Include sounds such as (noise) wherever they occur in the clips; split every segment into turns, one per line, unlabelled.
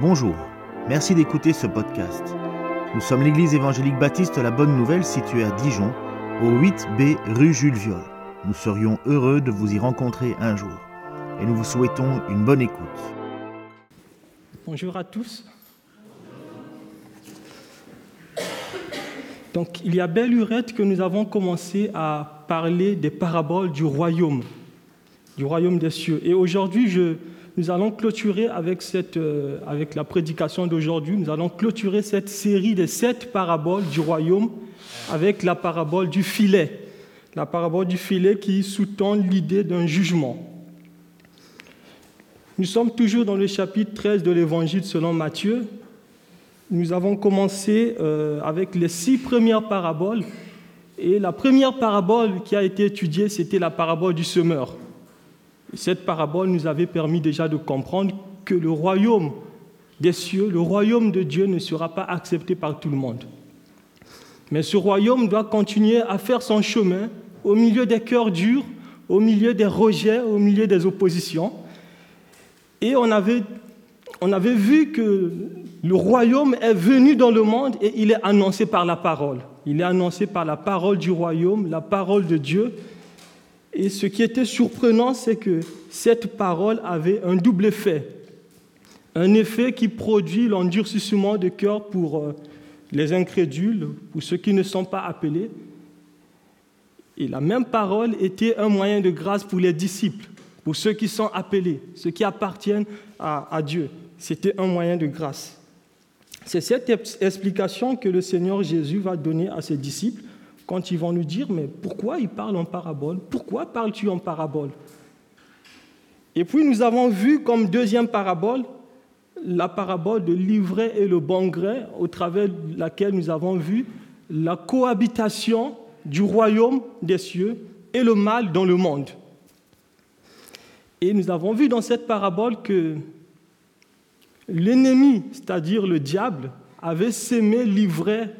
Bonjour, merci d'écouter ce podcast. Nous sommes l'église évangélique baptiste La Bonne Nouvelle située à Dijon, au 8B rue Jules Viol. Nous serions heureux de vous y rencontrer un jour et nous vous souhaitons une bonne écoute.
Bonjour à tous. Donc, il y a belle lurette que nous avons commencé à parler des paraboles du royaume, du royaume des cieux. Et aujourd'hui, je, nous allons clôturer avec, cette, euh, avec la prédication d'aujourd'hui, nous allons clôturer cette série de sept paraboles du royaume avec la parabole du filet. La parabole du filet qui sous-tend l'idée d'un jugement. Nous sommes toujours dans le chapitre 13 de l'Évangile selon Matthieu. Nous avons commencé euh, avec les six premières paraboles. Et la première parabole qui a été étudiée, c'était la parabole du semeur. Cette parabole nous avait permis déjà de comprendre que le royaume des cieux, le royaume de Dieu ne sera pas accepté par tout le monde. Mais ce royaume doit continuer à faire son chemin au milieu des cœurs durs, au milieu des rejets, au milieu des oppositions. Et on avait, on avait vu que le royaume est venu dans le monde et il est annoncé par la parole. Il est annoncé par la parole du royaume, la parole de Dieu. Et ce qui était surprenant, c'est que cette parole avait un double effet. Un effet qui produit l'endurcissement de cœur pour euh, les incrédules, pour ceux qui ne sont pas appelés. Et la même parole était un moyen de grâce pour les disciples, pour ceux qui sont appelés, ceux qui appartiennent à, à Dieu. C'était un moyen de grâce. C'est cette explication que le Seigneur Jésus va donner à ses disciples quand ils vont nous dire, mais pourquoi il parle en parabole? Pourquoi parles-tu en parabole? Et puis nous avons vu comme deuxième parabole la parabole de l'ivraie et le bon gré, au travers de laquelle nous avons vu la cohabitation du royaume des cieux et le mal dans le monde. Et nous avons vu dans cette parabole que l'ennemi, c'est-à-dire le diable, avait sémé l'ivraie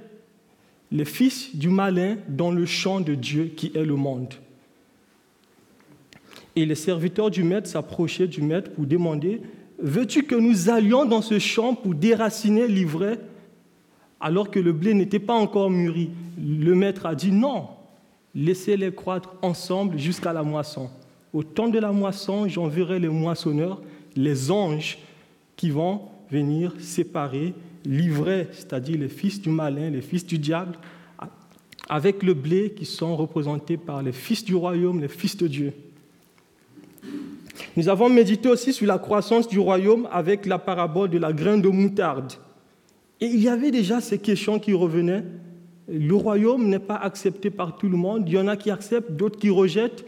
les fils du malin dans le champ de Dieu qui est le monde. Et les serviteurs du maître s'approchaient du maître pour demander Veux-tu que nous allions dans ce champ pour déraciner l'ivraie? Alors que le blé n'était pas encore mûri Le maître a dit Non, laissez-les croître ensemble jusqu'à la moisson. Au temps de la moisson, j'enverrai les moissonneurs, les anges qui vont venir séparer l'ivraie, c'est-à-dire les fils du malin, les fils du diable, avec le blé qui sont représentés par les fils du royaume, les fils de Dieu. Nous avons médité aussi sur la croissance du royaume avec la parabole de la graine de moutarde. Et il y avait déjà ces questions qui revenaient. Le royaume n'est pas accepté par tout le monde. Il y en a qui acceptent, d'autres qui rejettent.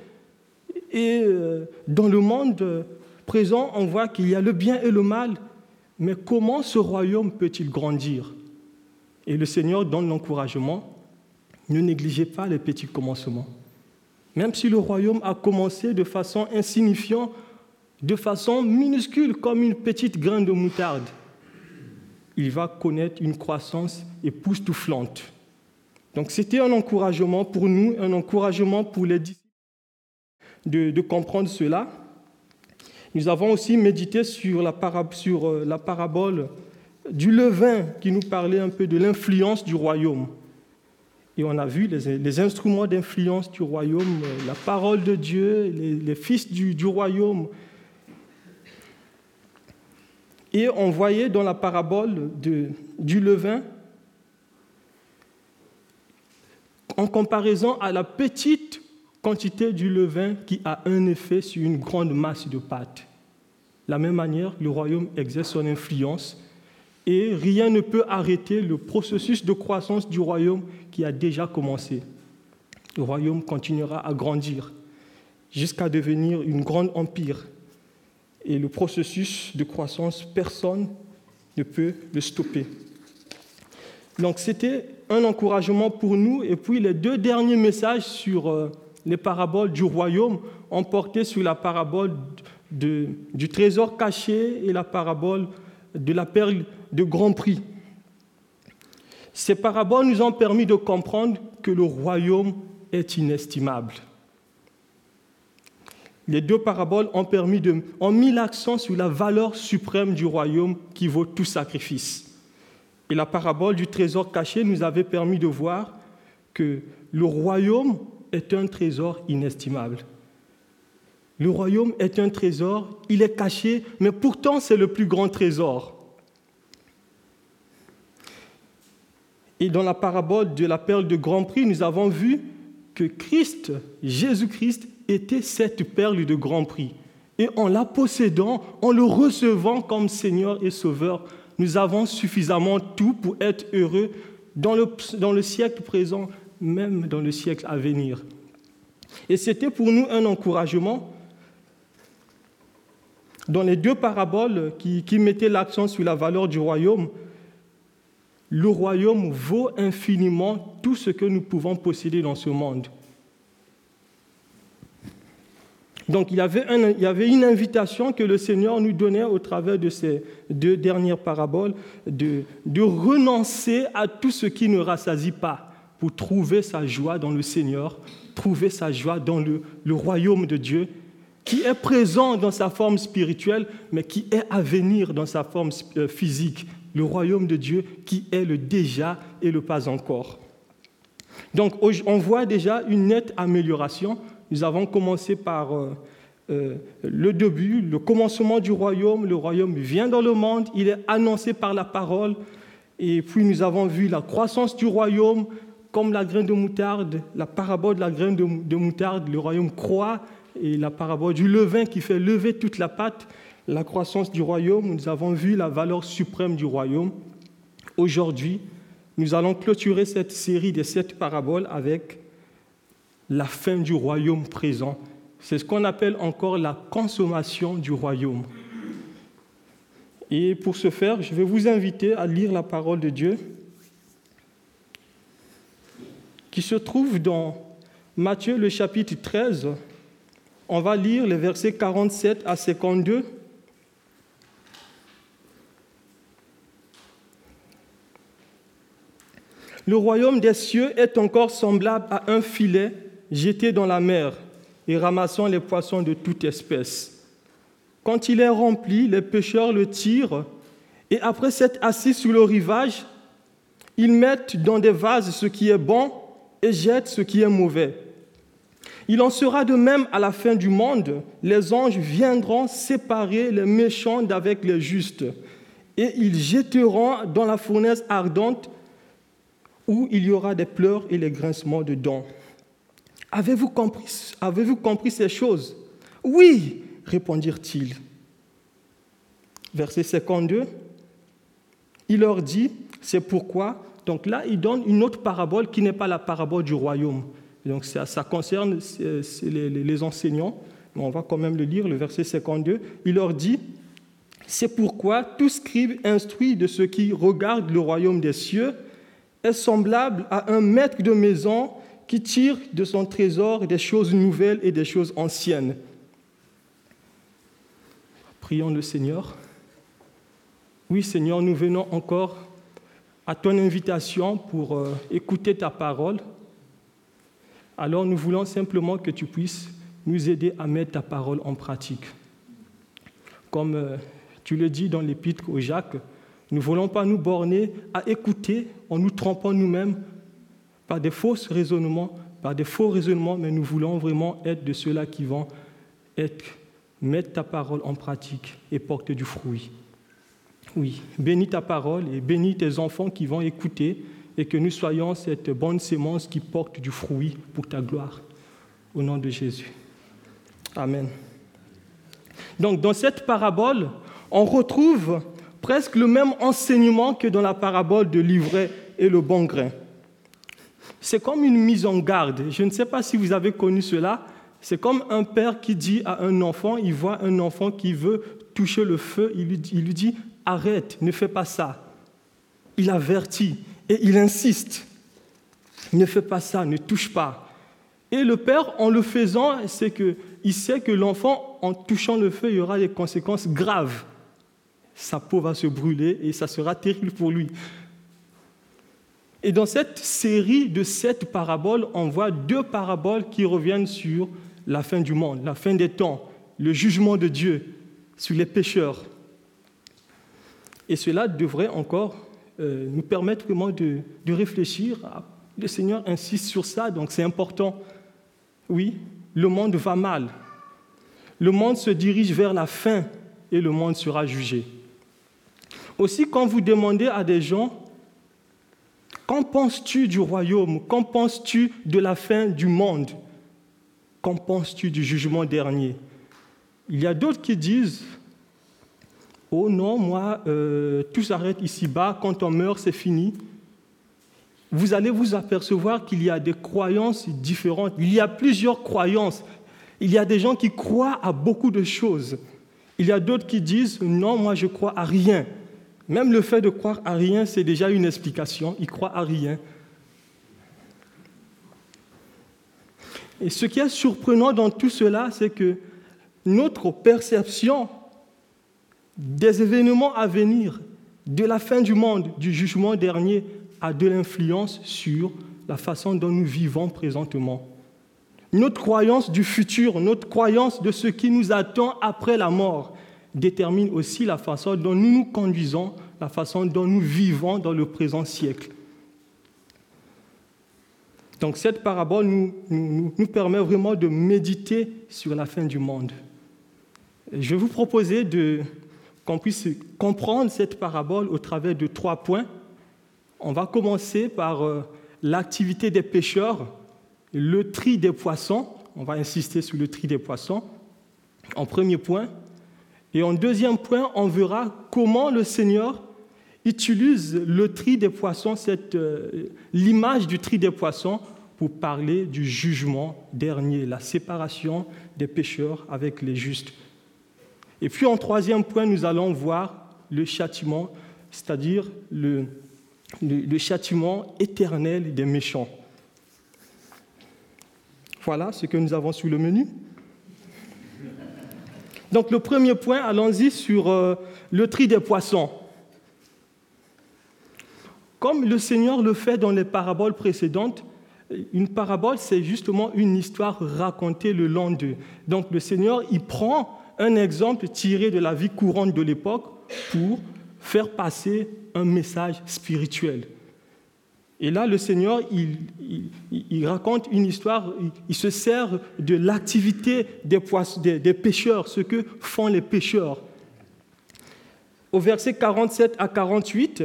Et euh, dans le monde présent, on voit qu'il y a le bien et le mal. Mais comment ce royaume peut-il grandir? Et le Seigneur donne l'encouragement, ne négligez pas les petits commencements. Même si le royaume a commencé de façon insignifiante, de façon minuscule, comme une petite graine de moutarde, il va connaître une croissance époustouflante. Donc c'était un encouragement pour nous, un encouragement pour les disciples de, de comprendre cela. Nous avons aussi médité sur euh, la parabole du levain qui nous parlait un peu de l'influence du royaume. Et on a vu les, instruments d'influence du royaume, euh, la parole de Dieu, les, fils du, royaume. Et on voyait dans la parabole du levain, en comparaison à la petite quantité du levain qui a un effet sur une grande masse de pâte. De la même manière, le royaume exerce son influence et rien ne peut arrêter le processus de croissance du royaume qui a déjà commencé. Le royaume continuera à grandir jusqu'à devenir une grande empire. Et le processus de croissance, personne ne peut le stopper. Donc c'était un encouragement pour nous. Et puis les deux derniers messages sur euh, les paraboles du royaume ont porté sur la parabole du trésor caché et la parabole de la perle de grand prix. Ces paraboles nous ont permis de comprendre que le royaume est inestimable. les deux paraboles ont, permis de, ont mis l'accent sur la valeur suprême du royaume qui vaut tout sacrifice. Et la parabole du trésor caché nous avait permis de voir que le royaume est un trésor inestimable. Le royaume est un trésor, il est caché, mais pourtant c'est le plus grand trésor. Et dans la parabole de la perle de Grand Prix, nous avons vu que Christ, Jésus-Christ, était cette perle de Grand Prix. Et en la possédant, en le recevant comme Seigneur et Sauveur, nous avons suffisamment tout pour être heureux dans le, dans le siècle présent, même dans le siècle à venir. Et c'était pour nous un encouragement. Dans les deux paraboles qui, mettaient l'accent sur la valeur du royaume, le royaume vaut infiniment tout ce que nous pouvons posséder dans ce monde. Donc il y, avait il y, avait une invitation que le Seigneur nous donnait au travers de ces deux dernières paraboles, de, de renoncer à tout ce qui ne rassasie pas pour trouver sa joie dans le Seigneur, trouver sa joie dans le, royaume de Dieu, qui est présent dans sa forme spirituelle, mais qui est à venir dans sa forme euh, physique, le royaume de Dieu qui est le déjà et le pas encore. Donc on voit déjà une nette amélioration nous avons commencé par euh, euh, le début, le commencement du royaume. Le royaume vient dans le monde, il est annoncé par la parole. Et puis nous avons vu la croissance du royaume comme la graine de moutarde, la parabole de la graine de, moutarde, le royaume croît, et la parabole du levain qui fait lever toute la pâte, la croissance du royaume. Nous avons vu la valeur suprême du royaume. Aujourd'hui, nous allons clôturer cette série de sept paraboles avec la fin du royaume présent. C'est ce qu'on appelle encore la consommation du royaume. Et pour ce faire, je vais vous inviter à lire la parole de Dieu qui se trouve dans Matthieu le chapitre 13. On va lire les versets 47 à 52. Le royaume des cieux est encore semblable à un filet jeté dans la mer et ramassant les poissons de toute espèce. Quand il est rempli, les pêcheurs le tirent et après s'être assis sur le rivage, ils mettent dans des vases ce qui est bon et jettent ce qui est mauvais. Il en sera de même à la fin du monde. Les anges viendront séparer les méchants d'avec les justes et ils jetteront dans la fournaise ardente où il y aura des pleurs et les grincements de dents. Avez-vous compris, compris ces choses? Oui, répondirent-ils. Verset 52, il leur dit, c'est pourquoi, donc là, il donne une autre parabole qui n'est pas la parabole du royaume. Donc ça, concerne les, les enseignants, mais on va quand même le lire, le verset 52. Il leur dit, c'est pourquoi tout scribe instruit de ce qui regarde le royaume des cieux est semblable à un maître de maison qui tire de son trésor des choses nouvelles et des choses anciennes. Prions le Seigneur. Oui Seigneur, nous venons encore à ton invitation pour euh, écouter ta parole. Alors nous voulons simplement que tu puisses nous aider à mettre ta parole en pratique. Comme euh, tu le dis dans l'épître au Jacques, nous ne voulons pas nous borner à écouter en nous trompant nous-mêmes par des faux raisonnements, par des faux raisonnements, mais nous voulons vraiment être de ceux-là qui vont être, mettre ta parole en pratique et porter du fruit. Oui, bénis ta parole et bénis tes enfants qui vont écouter et que nous soyons cette bonne sémence qui porte du fruit pour ta gloire. Au nom de Jésus. Amen. Donc dans cette parabole, on retrouve presque le même enseignement que dans la parabole de l'ivraie et le bon grain c'est comme une mise en garde. Je ne sais pas si vous avez connu cela. C'est comme un père qui dit à un enfant, il voit un enfant qui veut toucher le feu, il lui, dit, arrête, ne fais pas ça. Il avertit et il insiste, ne fais pas ça, ne touche pas. Et le père, en le faisant, c'est qu'il sait que l'enfant, en touchant le feu, il y aura des conséquences graves. Sa peau va se brûler et ça sera terrible pour lui. Et dans cette série de sept paraboles, on voit deux paraboles qui reviennent sur la fin du monde, la fin des temps, le jugement de Dieu sur les pécheurs. Et cela devrait encore euh, nous permettre de, de réfléchir. Le Seigneur insiste sur ça, donc c'est important. Oui, le monde va mal. Le monde se dirige vers la fin et le monde sera jugé. Aussi, quand vous demandez à des gens, qu'en penses-tu du royaume? Qu'en penses-tu de la fin du monde? Qu'en penses-tu du jugement dernier? Il y a d'autres qui disent, oh non, moi, euh, tout s'arrête ici-bas, quand on meurt, c'est fini. Vous allez vous apercevoir qu'il y a des croyances différentes. Il y a plusieurs croyances. Il y a des gens qui croient à beaucoup de choses. Il y a d'autres qui disent, non, moi, je crois à rien. Même le fait de croire à rien, c'est déjà une explication. Ils croient à rien. Et ce qui est surprenant dans tout cela, c'est que notre perception des événements à venir, de la fin du monde, du jugement dernier, a de l'influence sur la façon dont nous vivons présentement. Notre croyance du futur, notre croyance de ce qui nous attend après la mort, détermine aussi la façon dont nous nous conduisons, la façon dont nous vivons dans le présent siècle. Donc cette parabole nous, permet vraiment de méditer sur la fin du monde. Je vais vous proposer qu'on puisse comprendre cette parabole au travers de trois points. On va commencer par euh, l'activité des pêcheurs, le tri des poissons. On va insister sur le tri des poissons en premier point. Et en deuxième point, on verra comment le Seigneur utilise le tri des poissons, euh, l'image du tri des poissons, pour parler du jugement dernier, la séparation des pécheurs avec les justes. Et puis en troisième point, nous allons voir le châtiment, c'est-à-dire le, châtiment éternel des méchants. Voilà ce que nous avons sur le menu. Donc le premier point, allons-y sur euh, le tri des poissons. Comme le Seigneur le fait dans les paraboles précédentes, une parabole, c'est justement une histoire racontée le long d'eux. Donc le Seigneur, il prend un exemple tiré de la vie courante de l'époque pour faire passer un message spirituel. Et là, le Seigneur, il, raconte une histoire, il, se sert de l'activité des, des, pêcheurs, ce que font les pêcheurs. Au verset 47 à 48,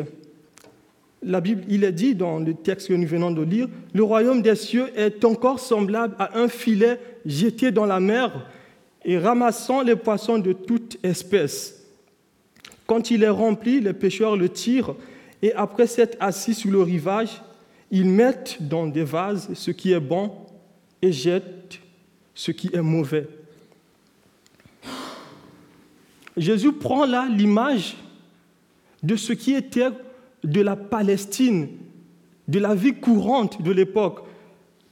la Bible, il est dit dans le texte que nous venons de lire, le royaume des cieux est encore semblable à un filet jeté dans la mer et ramassant les poissons de toute espèce. Quand il est rempli, les pêcheurs le tirent et après s'être assis sur le rivage, ils mettent dans des vases ce qui est bon et jettent ce qui est mauvais. Jésus prend là l'image de ce qui était de la Palestine, de la vie courante de l'époque.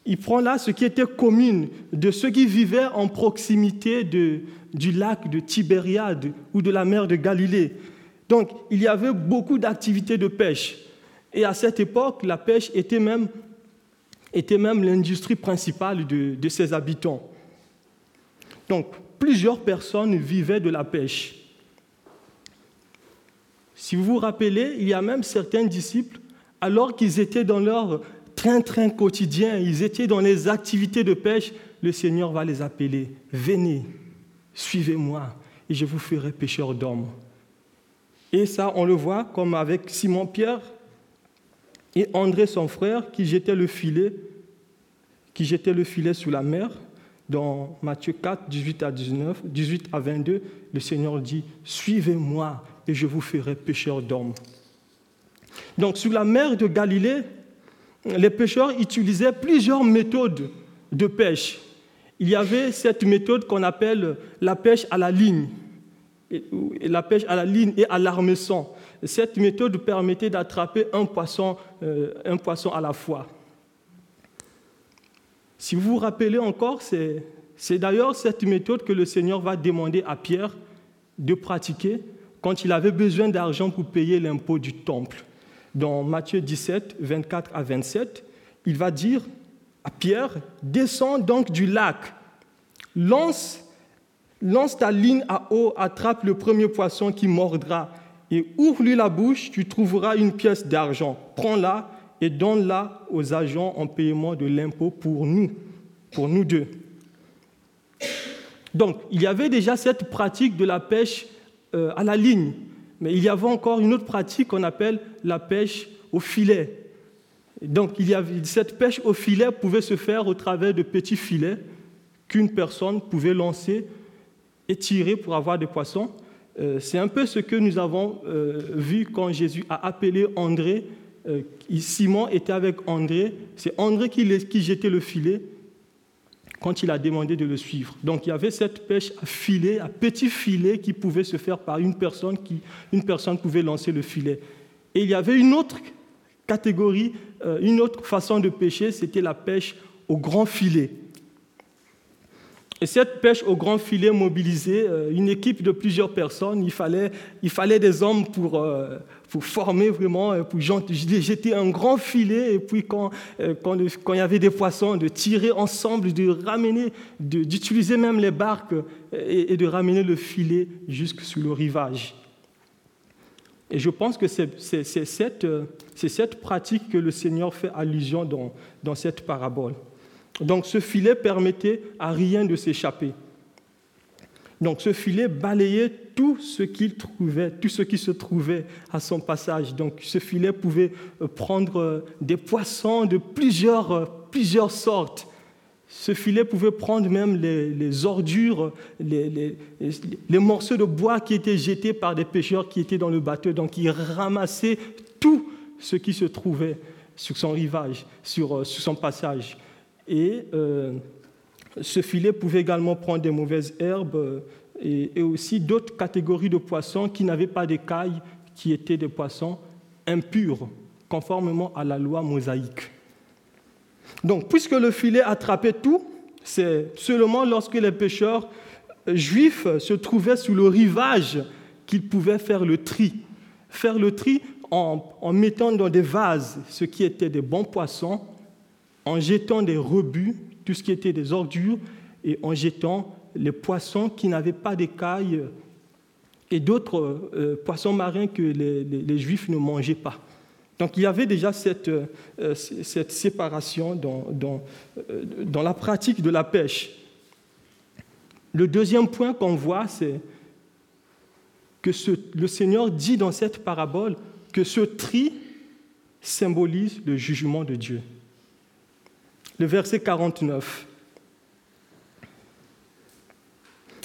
Il prend là ce qui était commune, de ceux qui vivaient en proximité du lac de Tibériade ou de la mer de Galilée. Donc, il y avait beaucoup d'activités de pêche. Et à cette époque, la pêche était même, était même l'industrie principale de, de ses habitants. Donc, plusieurs personnes vivaient de la pêche. Si vous vous rappelez, il y a même certains disciples, alors qu'ils étaient dans leur train-train quotidien, ils étaient dans les activités de pêche, le Seigneur va les appeler, venez, suivez-moi, et je vous ferai pêcheurs d'hommes. Et ça, on le voit comme avec Simon-Pierre, et André, son frère, qui jetait le filet, qui jetait le filet sous la mer. Dans Matthieu 4, 18 à 19, 18 à 22, le Seigneur dit Suivez-moi et je vous ferai pêcheurs d'hommes. Donc, sur la mer de Galilée, les pêcheurs utilisaient plusieurs méthodes de pêche. Il y avait cette méthode qu'on appelle la pêche à la ligne, la pêche à la ligne et à. Cette méthode permettait d'attraper un poisson, euh, un poisson à la fois. Si vous vous rappelez encore, c'est d'ailleurs cette méthode que le Seigneur va demander à Pierre de pratiquer quand il avait besoin d'argent pour payer l'impôt du temple. Dans Matthieu 17, 24 à 27, il va dire à Pierre, descends donc du lac, Lance, lance ta ligne à eau, attrape le premier poisson qui mordra et ouvre-lui la bouche, tu trouveras une pièce d'argent. Prends-la et donne-la aux agents en paiement de l'impôt pour nous, pour nous deux. Donc, il y avait déjà cette pratique de la pêche euh, à la ligne, mais il y avait encore une autre pratique qu'on appelle la pêche au filet. Donc, il y avait, cette pêche au filet pouvait se faire au travers de petits filets qu'une personne pouvait lancer et tirer pour avoir des poissons. Euh, c'est un peu ce que nous avons euh, vu quand Jésus a appelé André. Simon était avec André. C'est André qui jetait le filet quand il a demandé de le suivre. Donc il y avait cette pêche à filet, à petit filet qui pouvait se faire par une personne, qui, une personne pouvait lancer le filet. Et il y avait une autre catégorie, euh, une autre façon de pêcher, c'était la pêche au grand filet. Et cette pêche au grand filet mobilisait euh, une équipe de plusieurs personnes. Il fallait, il fallait des hommes pour, euh, pour former vraiment, euh, pour jeter un grand filet, et puis quand, quand, quand, il y avait des poissons, de tirer ensemble, de ramener, d'utiliser même les barques et, de ramener le filet jusque sur le rivage. Et je pense que c'est cette, cette pratique que le Seigneur fait allusion dans, dans cette parabole. Donc ce filet permettait à rien de s'échapper. Donc ce filet balayait tout ce qu'il trouvait, tout ce qui se trouvait à son passage. Donc ce filet pouvait euh, prendre euh, des poissons de plusieurs, euh, plusieurs sortes. Ce filet pouvait prendre même les, ordures, les, morceaux de bois qui étaient jetés par des pêcheurs qui étaient dans le bateau. Donc il ramassait tout ce qui se trouvait sur son rivage, sur, son passage. Et ce filet pouvait également prendre des mauvaises herbes euh, et, aussi d'autres catégories de poissons qui n'avaient pas d'écailles, qui étaient des poissons impurs, conformément à la loi mosaïque. Donc, puisque le filet attrapait tout, c'est seulement lorsque les pêcheurs juifs se trouvaient sous le rivage qu'ils pouvaient faire le tri. Faire le tri en, en mettant dans des vases ce qui était des bons poissons en jetant des rebuts, tout ce qui était des ordures, et en jetant les poissons qui n'avaient pas d'écailles et d'autres euh, poissons marins que les, Juifs ne mangeaient pas. Donc il y avait déjà cette, euh, cette séparation dans, euh, la pratique de la pêche. Le deuxième point qu'on voit, c'est que le Seigneur dit dans cette parabole que ce tri symbolise le jugement de Dieu le verset 49.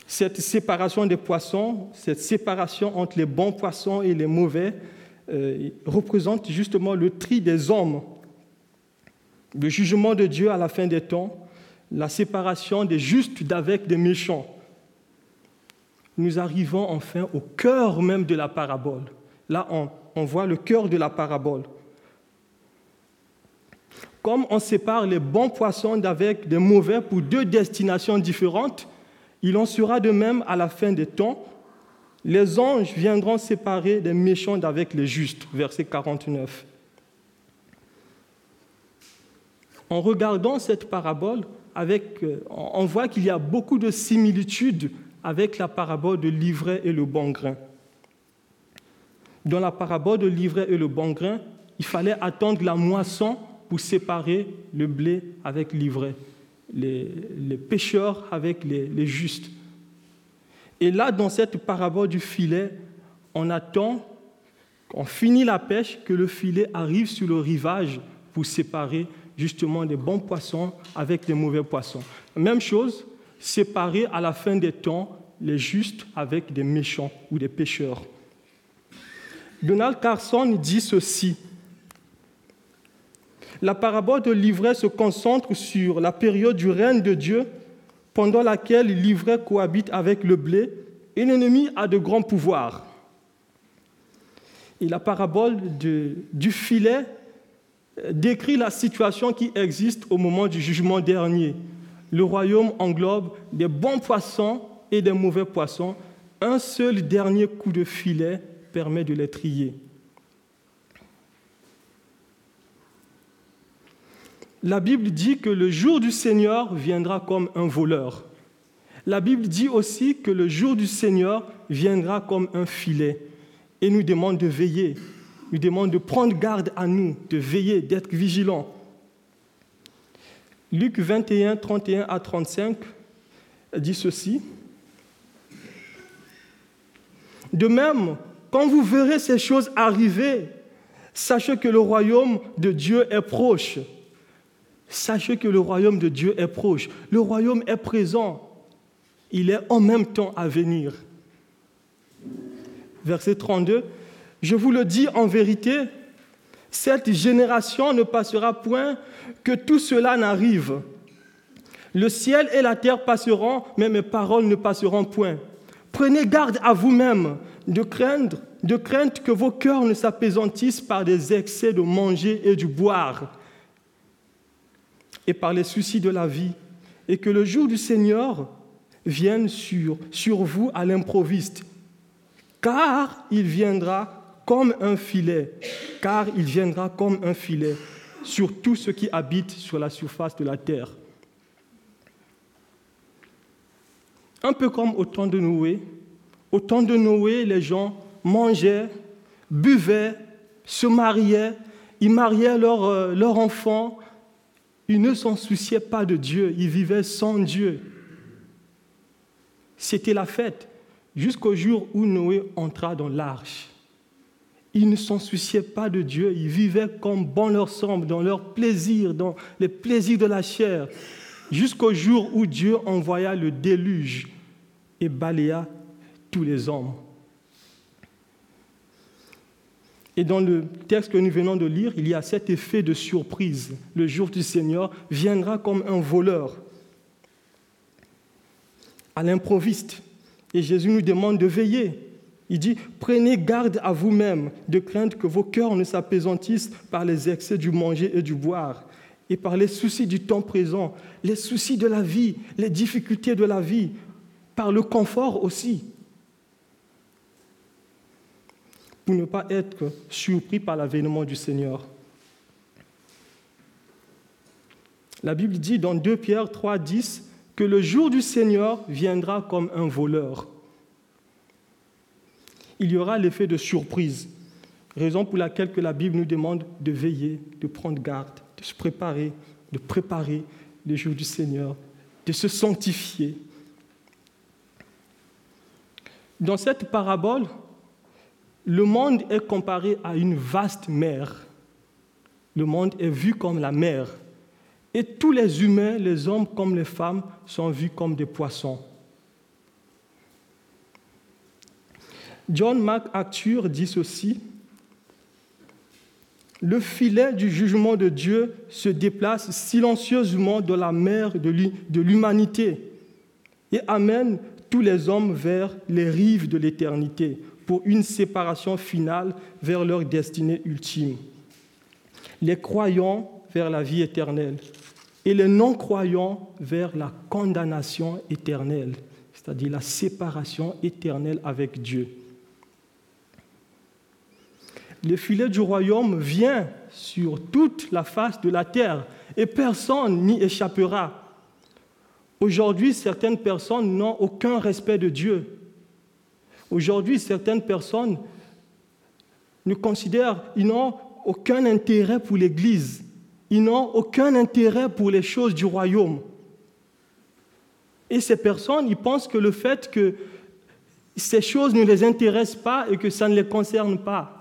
Cette séparation des poissons, cette séparation entre les bons poissons et les mauvais, euh, représente justement le tri des hommes, le jugement de Dieu à la fin des temps, la séparation des justes d'avec des méchants. Nous arrivons enfin au cœur même de la parabole. Là, on voit le cœur de la parabole. Comme on sépare les bons poissons d'avec des mauvais pour deux destinations différentes, il en sera de même à la fin des temps. Les anges viendront séparer des méchants d'avec les justes. Verset 49. En regardant cette parabole, avec, euh, on voit qu'il y a beaucoup de similitudes avec la parabole de l'ivraie et le bon grain. Dans la parabole de l'ivraie et le bon grain, il fallait attendre la moisson pour séparer le blé avec l'ivraie, les, les, pécheurs avec les, justes. Et là, dans cette parabole du filet, on attend, on finit la pêche, que le filet arrive sur le rivage pour séparer justement des bons poissons avec les mauvais poissons. Même chose, séparer à la fin des temps les justes avec des méchants ou des pécheurs. Donald Carson dit ceci la parabole de l'ivraie se concentre sur la période du règne de Dieu pendant laquelle l'ivraie cohabite avec le blé et l'ennemi a de grands pouvoirs. Et la parabole du filet décrit la situation qui existe au moment du jugement dernier. Le royaume englobe des bons poissons et des mauvais poissons. Un seul dernier coup de filet permet de les trier. La Bible dit que le jour du Seigneur viendra comme un voleur. La Bible dit aussi que le jour du Seigneur viendra comme un filet et nous demande de veiller, nous demande de prendre garde à nous, de veiller, d'être vigilants. Luc 21, 31 à 35 dit ceci. De même, quand vous verrez ces choses arriver, sachez que le royaume de Dieu est proche. Sachez que le royaume de Dieu est proche. Le royaume est présent. Il est en même temps à venir. Verset 32. Je vous le dis en vérité, cette génération ne passera point que tout cela n'arrive. Le ciel et la terre passeront, mais mes paroles ne passeront point. Prenez garde à vous-même de craindre, de crainte que vos cœurs ne s'apaisantissent par des excès de manger et de boire et par les soucis de la vie, et que le jour du Seigneur vienne sur, vous à l'improviste, car il viendra comme un filet, car il viendra comme un filet sur tout ce qui habite sur la surface de la terre. Un peu comme au temps de Noé. Au temps de Noé, les gens mangeaient, buvaient, se mariaient, ils mariaient leurs euh, enfants, ils ne s'en souciaient pas de Dieu, ils vivaient sans Dieu. C'était la fête jusqu'au jour où Noé entra dans l'arche. Ils ne s'en souciaient pas de Dieu, ils vivaient comme bon leur semble, dans leur plaisir, dans les plaisirs de la chair, jusqu'au jour où Dieu envoya le déluge et balaya tous les hommes. Et dans le texte que nous venons de lire, il y a cet effet de surprise. Le jour du Seigneur viendra comme un voleur, à l'improviste. Et Jésus nous demande de veiller. Il dit, prenez garde à vous-même de craindre que vos cœurs ne s'apaisantissent par les excès du manger et du boire, et par les soucis du temps présent, les soucis de la vie, les difficultés de la vie, par le confort aussi. Ne pas être surpris par l'avènement du Seigneur. La Bible dit dans 2 Pierre 3, 10 que le jour du Seigneur viendra comme un voleur il y aura l'effet de surprise, raison pour laquelle que la Bible nous demande de veiller, de prendre garde, de se préparer, de préparer le jour du Seigneur, de se sanctifier. Dans cette parabole, le monde est comparé à une vaste mer. Le monde est vu comme la mer. Et tous les humains, les hommes comme les femmes, sont vus comme des poissons. John MacArthur dit ceci Le filet du jugement de Dieu se déplace silencieusement dans la mer de l'humanité et amène tous les hommes vers les rives de l'éternité pour une séparation finale vers leur destinée ultime. Les croyants vers la vie éternelle et les non-croyants vers la condamnation éternelle, c'est-à-dire la séparation éternelle avec Dieu le filet du royaume vient sur toute la face de la terre et personne n'y échappera. Aujourd'hui, certaines personnes n'ont aucun respect de Dieu. Aujourd'hui, certaines personnes ne considèrent, ils n'ont aucun intérêt pour l'Église. Ils n'ont aucun intérêt pour les choses du royaume. Et ces personnes, ils pensent que le fait que ces choses ne les intéressent pas et que ça ne les concerne pas,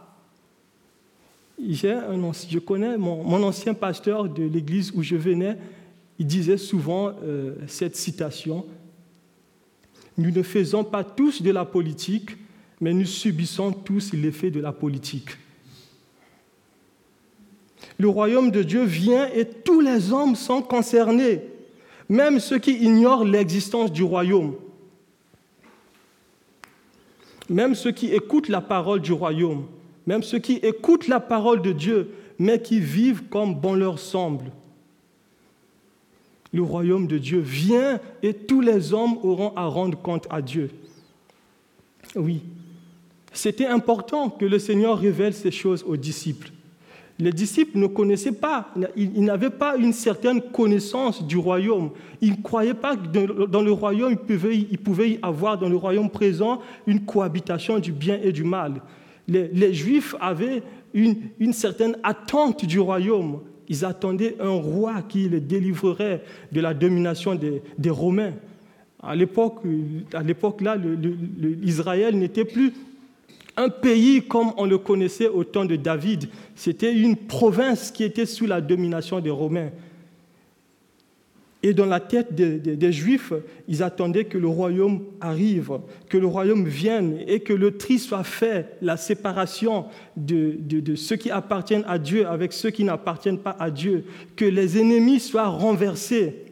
je connais mon, ancien pasteur de l'église où je venais, il disait souvent euh, cette citation Nous ne faisons pas tous de la politique, mais nous subissons tous l'effet de la politique. Le royaume de Dieu vient et tous les hommes sont concernés, même ceux qui ignorent l'existence du royaume, même ceux qui écoutent la parole du royaume même ceux qui écoutent la parole de Dieu, mais qui vivent comme bon leur semble. Le royaume de Dieu vient et tous les hommes auront à rendre compte à Dieu. Oui, c'était important que le Seigneur révèle ces choses aux disciples. Les disciples ne connaissaient pas, ils, n'avaient pas une certaine connaissance du royaume. Ils ne croyaient pas que dans le royaume, il pouvait, y avoir, dans le royaume présent, une cohabitation du bien et du mal. Les, Juifs avaient une, certaine attente du royaume. Ils attendaient un roi qui les délivrerait de la domination des, Romains. À l'époque, à l'époque là, Israël n'était plus un pays comme on le connaissait au temps de David. C'était une province qui était sous la domination des Romains. Et dans la tête des, Juifs, ils attendaient que le royaume arrive, que le royaume vienne et que le tri soit fait, la séparation de, ceux qui appartiennent à Dieu avec ceux qui n'appartiennent pas à Dieu, que les ennemis soient renversés.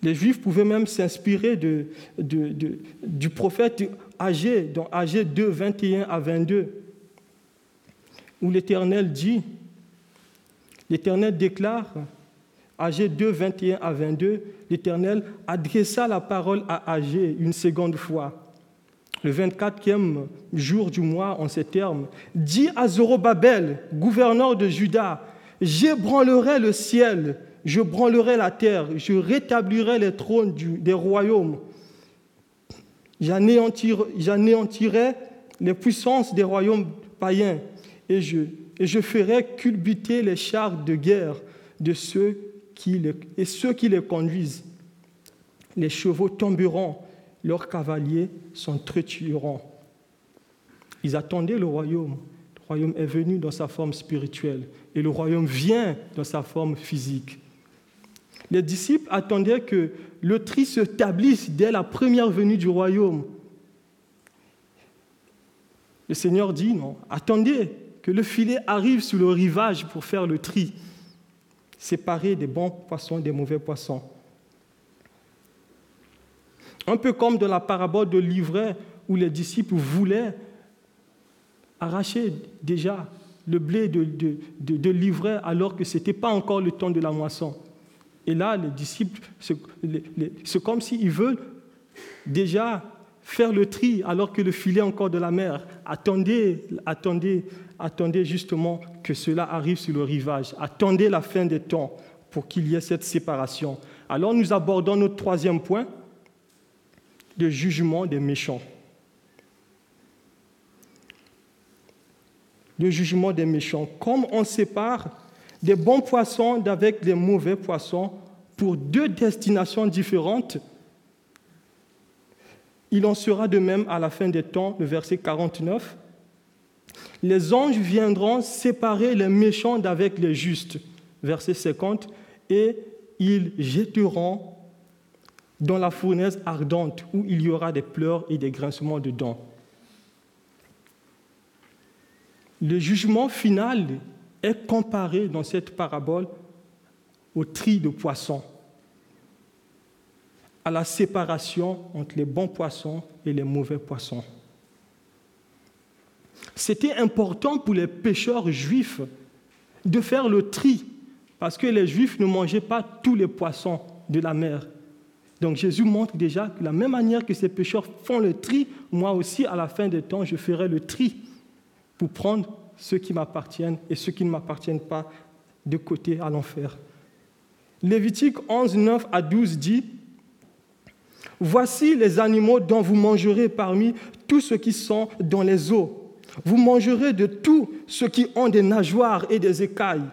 Les Juifs pouvaient même s'inspirer du prophète Agé, dans Agé 2, 21 à 22, où l'Éternel dit, l'Éternel déclare, Agé 2, 21 à 22, l'Éternel adressa la parole à Agé une seconde fois. Le 24e jour du mois, en ces termes, dit à Zorobabel, gouverneur de Juda, j'ébranlerai le ciel je branlerai la terre, je rétablirai les trônes des royaumes, j'anéantirai les puissances des royaumes païens, et je, et je ferai culbuter les chars de guerre de ceux qui et ceux qui les conduisent. Les chevaux tomberont, leurs cavaliers s'entretueront. Ils attendaient le royaume. Le royaume est venu dans sa forme spirituelle et le royaume vient dans sa forme physique. Les disciples attendaient que le tri se établisse dès la première venue du royaume. Le Seigneur dit non, attendez que le filet arrive sur le rivage pour faire le tri, séparer des bons poissons des mauvais poissons. Un peu comme dans la parabole de l'ivraie où les disciples voulaient arracher déjà le blé de, de l'ivraie alors que ce n'était pas encore le temps de la moisson. Et là, les disciples, c'est comme s'ils veulent déjà faire le tri alors que le filet encore de la mer. Attendez, attendez, attendez justement que cela arrive sur le rivage. Attendez la fin des temps pour qu'il y ait cette séparation. Alors nous abordons notre troisième point, le jugement des méchants. Le jugement des méchants. Comme on sépare des bons poissons d'avec des mauvais poissons pour deux destinations différentes. Il en sera de même à la fin des temps, le verset 49. Les anges viendront séparer les méchants d'avec les justes, verset 50, et ils jetteront dans la fournaise ardente où il y aura des pleurs et des grincements de dents. Le jugement final est comparé dans cette parabole au tri de poissons, à la séparation entre les bons poissons et les mauvais poissons. C'était important pour les pêcheurs juifs de faire le tri, parce que les juifs ne mangeaient pas tous les poissons de la mer. Donc Jésus montre déjà que de la même manière que ces pêcheurs font le tri, moi aussi, à la fin des temps, je ferai le tri pour prendre ceux qui m'appartiennent et ceux qui ne m'appartiennent pas de côté à l'enfer. Lévitique 11, 9 à 12 dit, Voici les animaux dont vous mangerez parmi tous ceux qui sont dans les eaux. Vous mangerez de tous ceux qui ont des nageoires et des écailles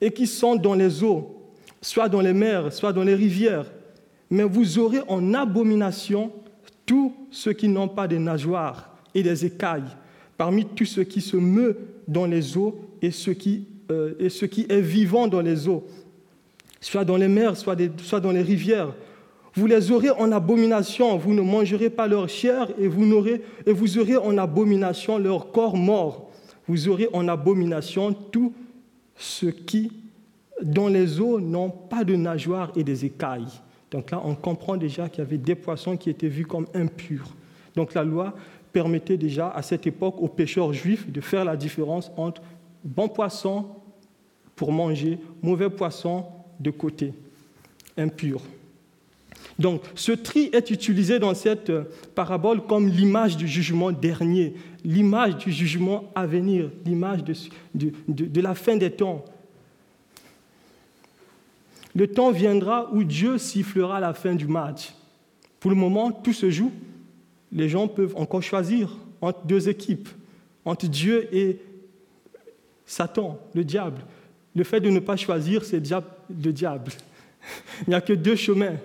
et qui sont dans les eaux, soit dans les mers, soit dans les rivières. Mais vous aurez en abomination tous ceux qui n'ont pas des nageoires et des écailles, parmi tous ceux qui se meuvent dans les eaux et ce qui, euh, ce est vivant dans les eaux, soit dans les mers, soit dans les rivières. Vous les aurez en abomination, vous ne mangerez pas leur chair et vous, aurez, en abomination leur corps mort. Vous aurez en abomination tous ceux qui, dans les eaux, n'ont pas de nageoires et des écailles. Donc là, on comprend déjà qu'il y avait des poissons qui étaient vus comme impurs. Donc la loi permettait déjà à cette époque aux pêcheurs juifs de faire la différence entre bon poisson pour manger, mauvais poisson de côté, impur. Donc, ce tri est utilisé dans cette parabole comme l'image du jugement dernier, l'image du jugement à venir, l'image de, la fin des temps. Le temps viendra où Dieu sifflera la fin du match. Pour le moment, tout se joue. Les gens peuvent encore choisir entre deux équipes, entre Dieu et Satan, le diable. Le fait de ne pas choisir, c'est le diable. (laughs) Il n'y a que deux chemins.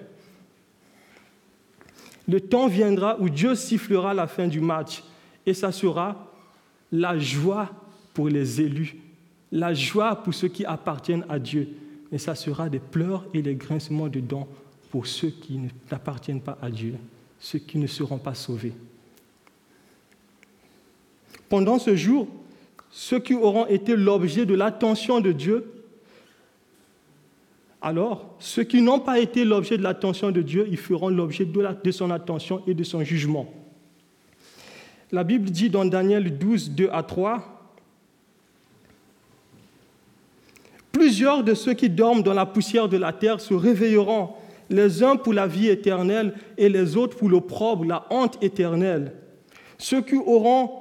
Le temps viendra où Dieu sifflera la fin du match et ça sera la joie pour les élus, la joie pour ceux qui appartiennent à Dieu. Et ça sera des pleurs et des grincements de dents pour ceux qui n'appartiennent pas à Dieu, ceux qui ne seront pas sauvés. Pendant ce jour, ceux qui auront été l'objet de l'attention de Dieu, alors ceux qui n'ont pas été l'objet de l'attention de Dieu, ils feront l'objet de, son attention et de son jugement. La Bible dit dans Daniel 12, 2 à 3, Plusieurs de ceux qui dorment dans la poussière de la terre se réveilleront, les uns pour la vie éternelle et les autres pour l'opprobre, la honte éternelle. Ceux qui auront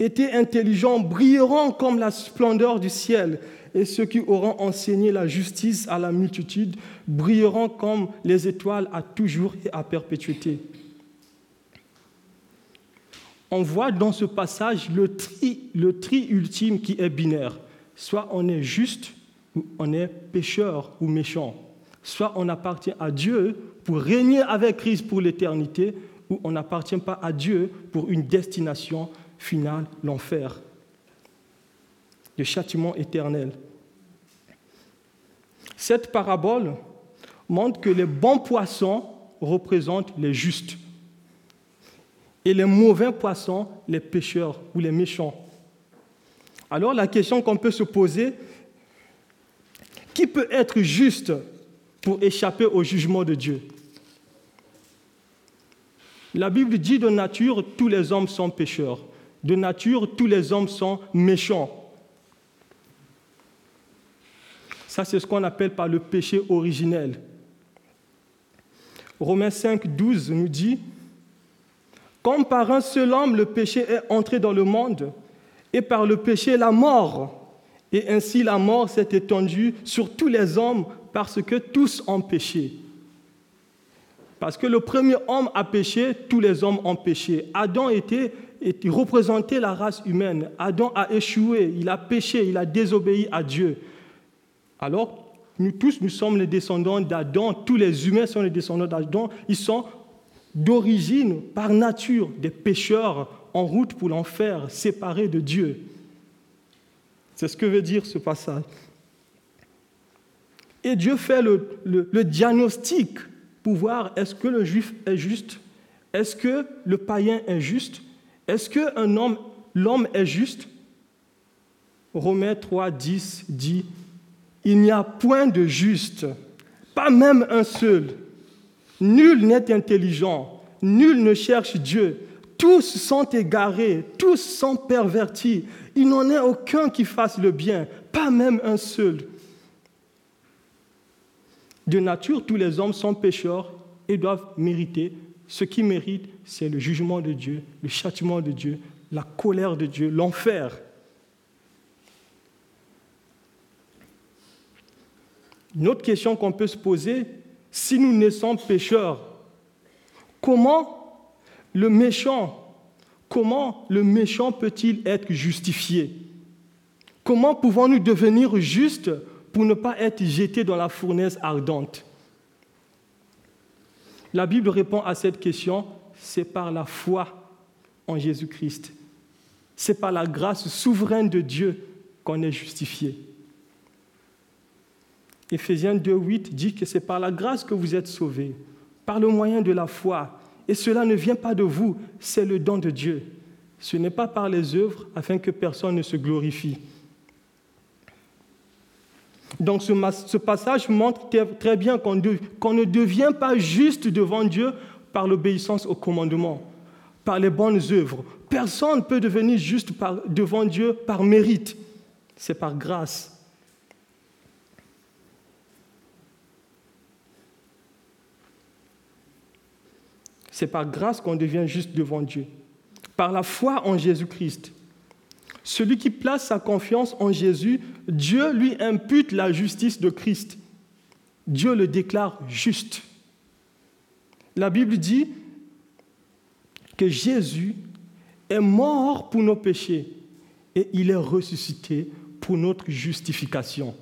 été intelligents brilleront comme la splendeur du ciel, et ceux qui auront enseigné la justice à la multitude brilleront comme les étoiles à toujours et à perpétuité on voit dans ce passage le tri, le tri ultime qui est binaire. Soit on est juste ou on est pécheur ou méchant. Soit on appartient à Dieu pour régner avec Christ pour l'éternité, ou on n'appartient pas à Dieu pour une destination finale, l'enfer, le châtiment éternel. Cette parabole montre que les bons poissons représentent les justes et les mauvais poissons, les pécheurs ou les méchants. Alors la question qu'on peut se poser, qui peut être juste pour échapper au jugement de Dieu? La Bible dit de nature, tous les hommes sont pécheurs. De nature, tous les hommes sont méchants. Ça, c'est ce qu'on appelle par le péché originel. Romains 5, 12 nous dit, comme par un seul homme le péché est entré dans le monde, et par le péché la mort. Et ainsi la mort s'est étendue sur tous les hommes parce que tous ont péché. Parce que le premier homme a péché, tous les hommes ont péché. Adam était, était, représentait la race humaine. Adam a échoué, il a péché, il a désobéi à Dieu. Alors, nous tous, nous sommes les descendants d'Adam, tous les humains sont les descendants d'Adam, ils sont d'origine, par nature, des pécheurs en route pour l'enfer, séparés de Dieu. C'est ce que veut dire ce passage. Et Dieu fait le, diagnostic pour voir est-ce que le juif est juste, est-ce que le païen est juste, est-ce que l'homme est juste? Romains 3, 10 dit Il n'y a point de juste, pas même un seul. Nul n'est intelligent, nul ne cherche Dieu. Tous sont égarés, tous sont pervertis. Il n'en est aucun qui fasse le bien, pas même un seul. De nature, tous les hommes sont pécheurs et doivent mériter. Ce qui mérite, c'est le jugement de Dieu, le châtiment de Dieu, la colère de Dieu, l'enfer. Une autre question qu'on peut se poser, si nous naissons pécheurs, comment le méchant, comment le méchant peut-il être justifié? Comment pouvons-nous devenir justes pour ne pas être jetés dans la fournaise ardente? La Bible répond à cette question, c'est par la foi en Jésus-Christ. C'est par la grâce souveraine de Dieu qu'on est justifié. Éphésiens 2.8 dit que c'est par la grâce que vous êtes sauvés, par le moyen de la foi. Et cela ne vient pas de vous, c'est le don de Dieu. Ce n'est pas par les œuvres afin que personne ne se glorifie. Donc ce, passage montre très bien qu'on ne devient pas juste devant Dieu par l'obéissance au commandement, par les bonnes œuvres. Personne ne peut devenir juste devant Dieu par mérite. C'est par grâce. C'est par grâce qu'on devient juste devant Dieu. Par la foi en Jésus-Christ. Celui qui place sa confiance en Jésus, Dieu lui impute la justice de Christ. Dieu le déclare juste. La Bible dit que Jésus est mort pour nos péchés et il est ressuscité pour notre justification.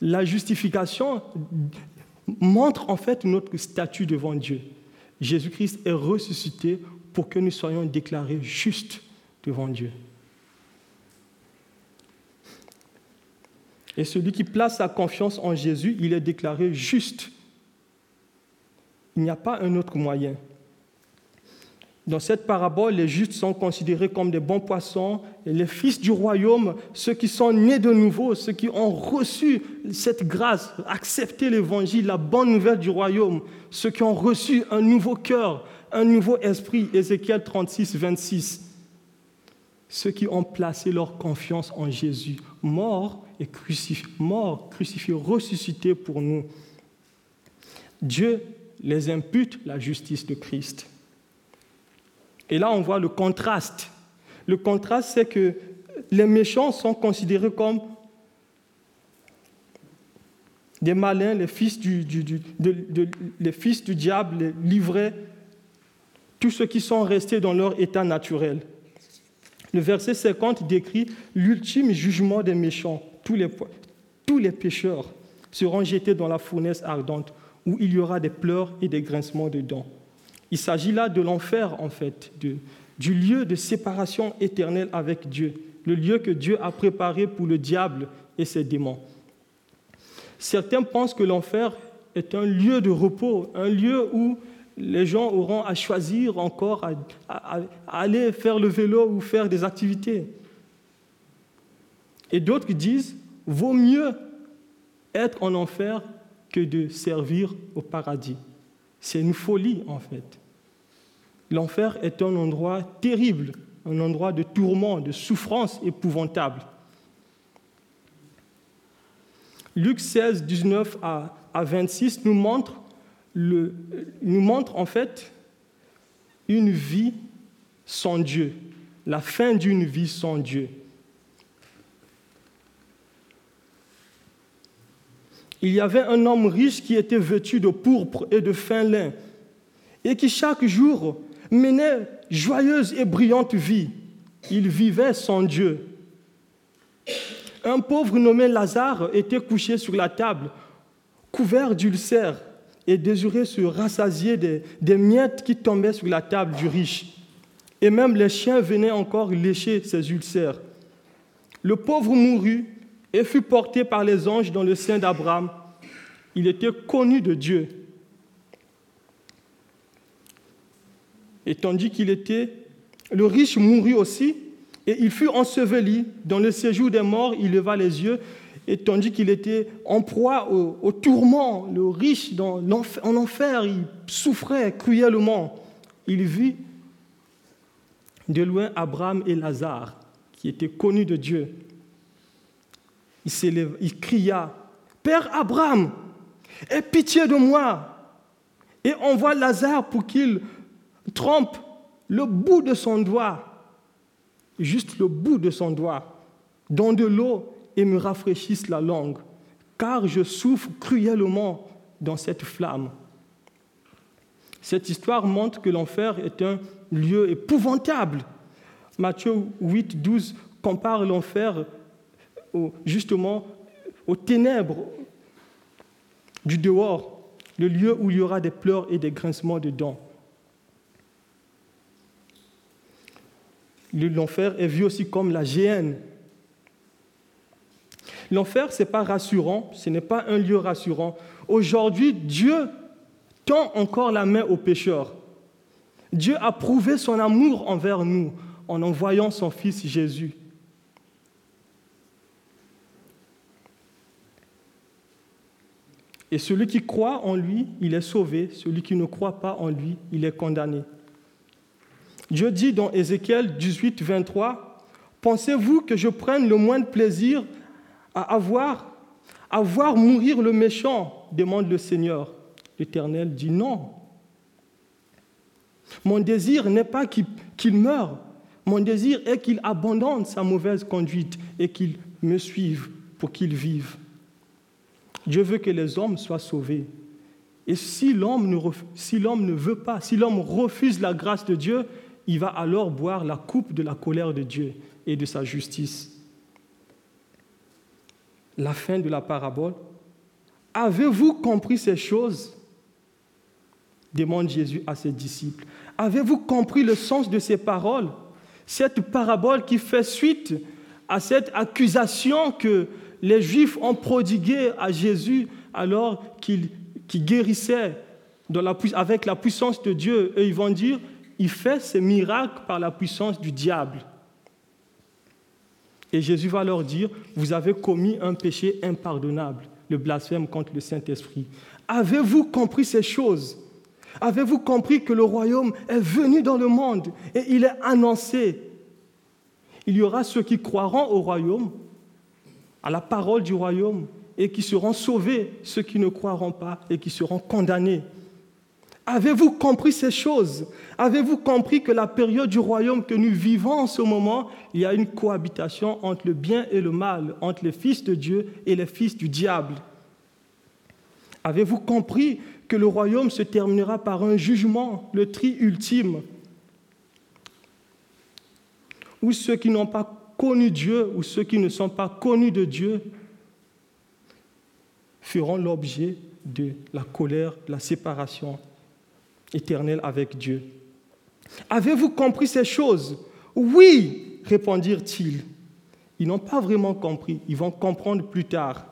La justification montre en fait notre statut devant Dieu. Jésus-Christ est ressuscité pour que nous soyons déclarés justes devant Dieu. Et celui qui place sa confiance en Jésus, il est déclaré juste. Il n'y a pas un autre moyen. Dans cette parabole, les justes sont considérés comme des bons poissons, et les fils du royaume, ceux qui sont nés de nouveau, ceux qui ont reçu cette grâce, accepté l'évangile, la bonne nouvelle du royaume, ceux qui ont reçu un nouveau cœur, un nouveau esprit, Ézéchiel 36, 26. Ceux qui ont placé leur confiance en Jésus, mort et crucifié, mort, crucifié, ressuscité pour nous. Dieu les impute la justice de Christ. Et là, on voit le contraste. Le contraste, c'est que les méchants sont considérés comme des malins, les fils du, diable, les livrés, tous ceux qui sont restés dans leur état naturel. Le verset 50 décrit l'ultime jugement des méchants. Tous les, tous les pécheurs seront jetés dans la fournaise ardente, où il y aura des pleurs et des grincements de dents. Il s'agit là de l'enfer, en fait, du lieu de séparation éternelle avec Dieu, le lieu que Dieu a préparé pour le diable et ses démons. Certains pensent que l'enfer est un lieu de repos, un lieu où les gens auront à choisir encore à, à aller faire le vélo ou faire des activités. Et d'autres disent, vaut mieux être en enfer que de servir au paradis. C'est une folie en fait. L'enfer est un endroit terrible, un endroit de tourment, de souffrance épouvantable. Luc 16, 19 à, 26 nous montre, le, nous montre en fait une vie sans Dieu, la fin d'une vie sans Dieu. Il y avait un homme riche qui était vêtu de pourpre et de fin lin, et qui chaque jour menait joyeuse et brillante vie. Il vivait sans Dieu. Un pauvre nommé Lazare était couché sur la table, couvert d'ulcères, et désirait se rassasier des, des, miettes qui tombaient sur la table du riche. Et même les chiens venaient encore lécher ses ulcères. Le pauvre mourut et fut porté par les anges dans le sein d'Abraham. Il était connu de Dieu. Et tandis qu'il était, le riche mourut aussi, et il fut enseveli. Dans le séjour des morts, il leva les yeux, et tandis qu'il était en proie au, tourment, le riche dans en enfer, il souffrait cruellement. Il vit de loin Abraham et Lazare, qui étaient connus de Dieu il il cria, Père Abraham, aie pitié de moi. Et envoie Lazare pour qu'il trempe le bout de son doigt, juste le bout de son doigt, dans de l'eau et me rafraîchisse la langue, car je souffre cruellement dans cette flamme. Cette histoire montre que l'enfer est un lieu épouvantable. Matthieu 8, 12 compare l'enfer justement aux ténèbres du dehors, le lieu où il y aura des pleurs et des grincements de dents. L'enfer est vu aussi comme la géhenne. L'enfer, ce n'est pas rassurant, ce n'est pas un lieu rassurant. Aujourd'hui, Dieu tend encore la main aux pécheurs. Dieu a prouvé son amour envers nous en envoyant son Fils Jésus. Et celui qui croit en lui, il est sauvé. Celui qui ne croit pas en lui, il est condamné. Dieu dit dans Ézéchiel 18, 23, Pensez-vous que je prenne le moindre plaisir à avoir, à voir mourir le méchant? demande le Seigneur. L'Éternel dit non. Mon désir n'est pas qu'il meure. Mon désir est qu'il abandonne sa mauvaise conduite et qu'il me suive pour qu'il vive. Dieu veut que les hommes soient sauvés. Et si l'homme ne, veut pas, si l'homme refuse la grâce de Dieu, il va alors boire la coupe de la colère de Dieu et de sa justice. La fin de la parabole. Avez-vous compris ces choses? Demande Jésus à ses disciples. Avez-vous compris le sens de ces paroles? Cette parabole qui fait suite à cette accusation que les Juifs ont prodiguée à Jésus alors qu'il guérissait avec la puissance de Dieu. Et ils vont dire, il fait ces miracles par la puissance du diable. Et Jésus va leur dire, vous avez commis un péché impardonnable, le blasphème contre le Saint-Esprit. Avez-vous compris ces choses? Avez-vous compris que le royaume est venu dans le monde et il est annoncé? Il y aura ceux qui croiront au royaume, à la parole du royaume, et qui seront sauvés, ceux qui ne croiront pas et qui seront condamnés. Avez-vous compris ces choses? Avez-vous compris que la période du royaume que nous vivons en ce moment, il y a une cohabitation entre le bien et le mal, entre les fils de Dieu et les fils du diable? Avez-vous compris que le royaume se terminera par un jugement, le tri ultime, où ceux qui n'ont pas connu Dieu ou ceux qui ne sont pas connus de Dieu feront l'objet de la colère, de la séparation éternelle avec Dieu. Avez-vous compris ces choses? Oui, répondirent-ils. Ils n'ont pas vraiment compris, ils vont comprendre plus tard.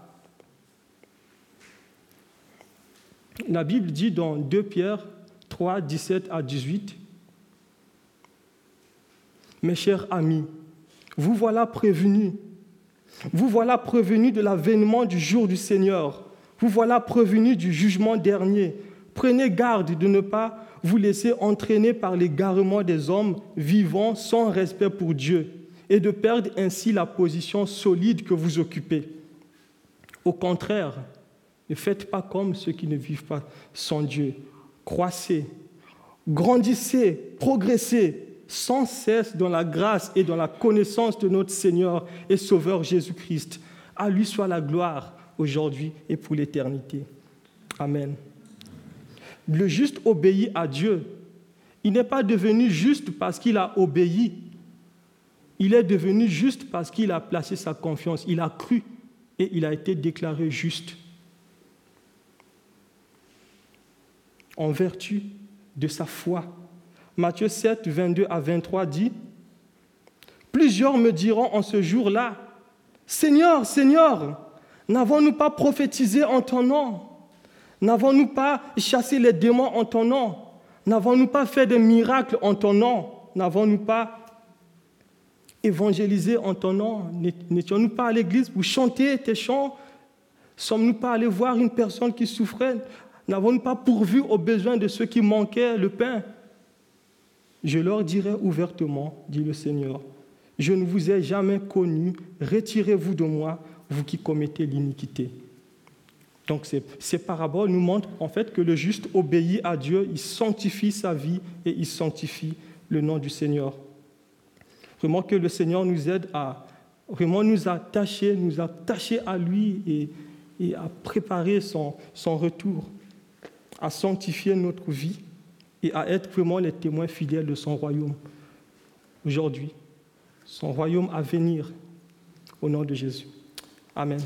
La Bible dit dans 2 Pierre 3, 17 à 18, Mes chers amis, vous voilà prévenus. Vous voilà prévenus de l'avènement du jour du Seigneur. Vous voilà prévenus du jugement dernier. Prenez garde de ne pas vous laisser entraîner par l'égarement des hommes vivant sans respect pour Dieu et de perdre ainsi la position solide que vous occupez. Au contraire, ne faites pas comme ceux qui ne vivent pas sans Dieu. Croissez, grandissez, progressez sans cesse dans la grâce et dans la connaissance de notre Seigneur et Sauveur Jésus-Christ. À lui soit la gloire aujourd'hui et pour l'éternité. Amen. Le juste obéit à Dieu. Il n'est pas devenu juste parce qu'il a obéi. Il est devenu juste parce qu'il a placé sa confiance. Il a cru et il a été déclaré juste. en vertu de sa foi. Matthieu 7, 22 à 23 dit, Plusieurs me diront en ce jour-là, Seigneur, Seigneur, n'avons-nous pas prophétisé en ton nom? N'avons-nous pas chassé les démons en ton nom? N'avons-nous pas fait des miracles en ton nom? N'avons-nous pas évangélisé en ton nom? N'étions-nous pas à l'église pour chanter tes chants? Sommes-nous pas allés voir une personne qui souffrait? N'avons-nous pas pourvu aux besoins de ceux qui manquaient le pain? Je leur dirai ouvertement, dit le Seigneur, je ne vous ai jamais connu, retirez-vous de moi, vous qui commettez l'iniquité. Donc ces, paraboles nous montrent en fait que le juste obéit à Dieu, il sanctifie sa vie et il sanctifie le nom du Seigneur. Vraiment que le Seigneur nous aide à vraiment nous attacher, nous attacher à lui et, à préparer son retour à sanctifier notre vie et à être vraiment les témoins fidèles de son royaume aujourd'hui, son royaume à venir, au nom de Jésus. Amen.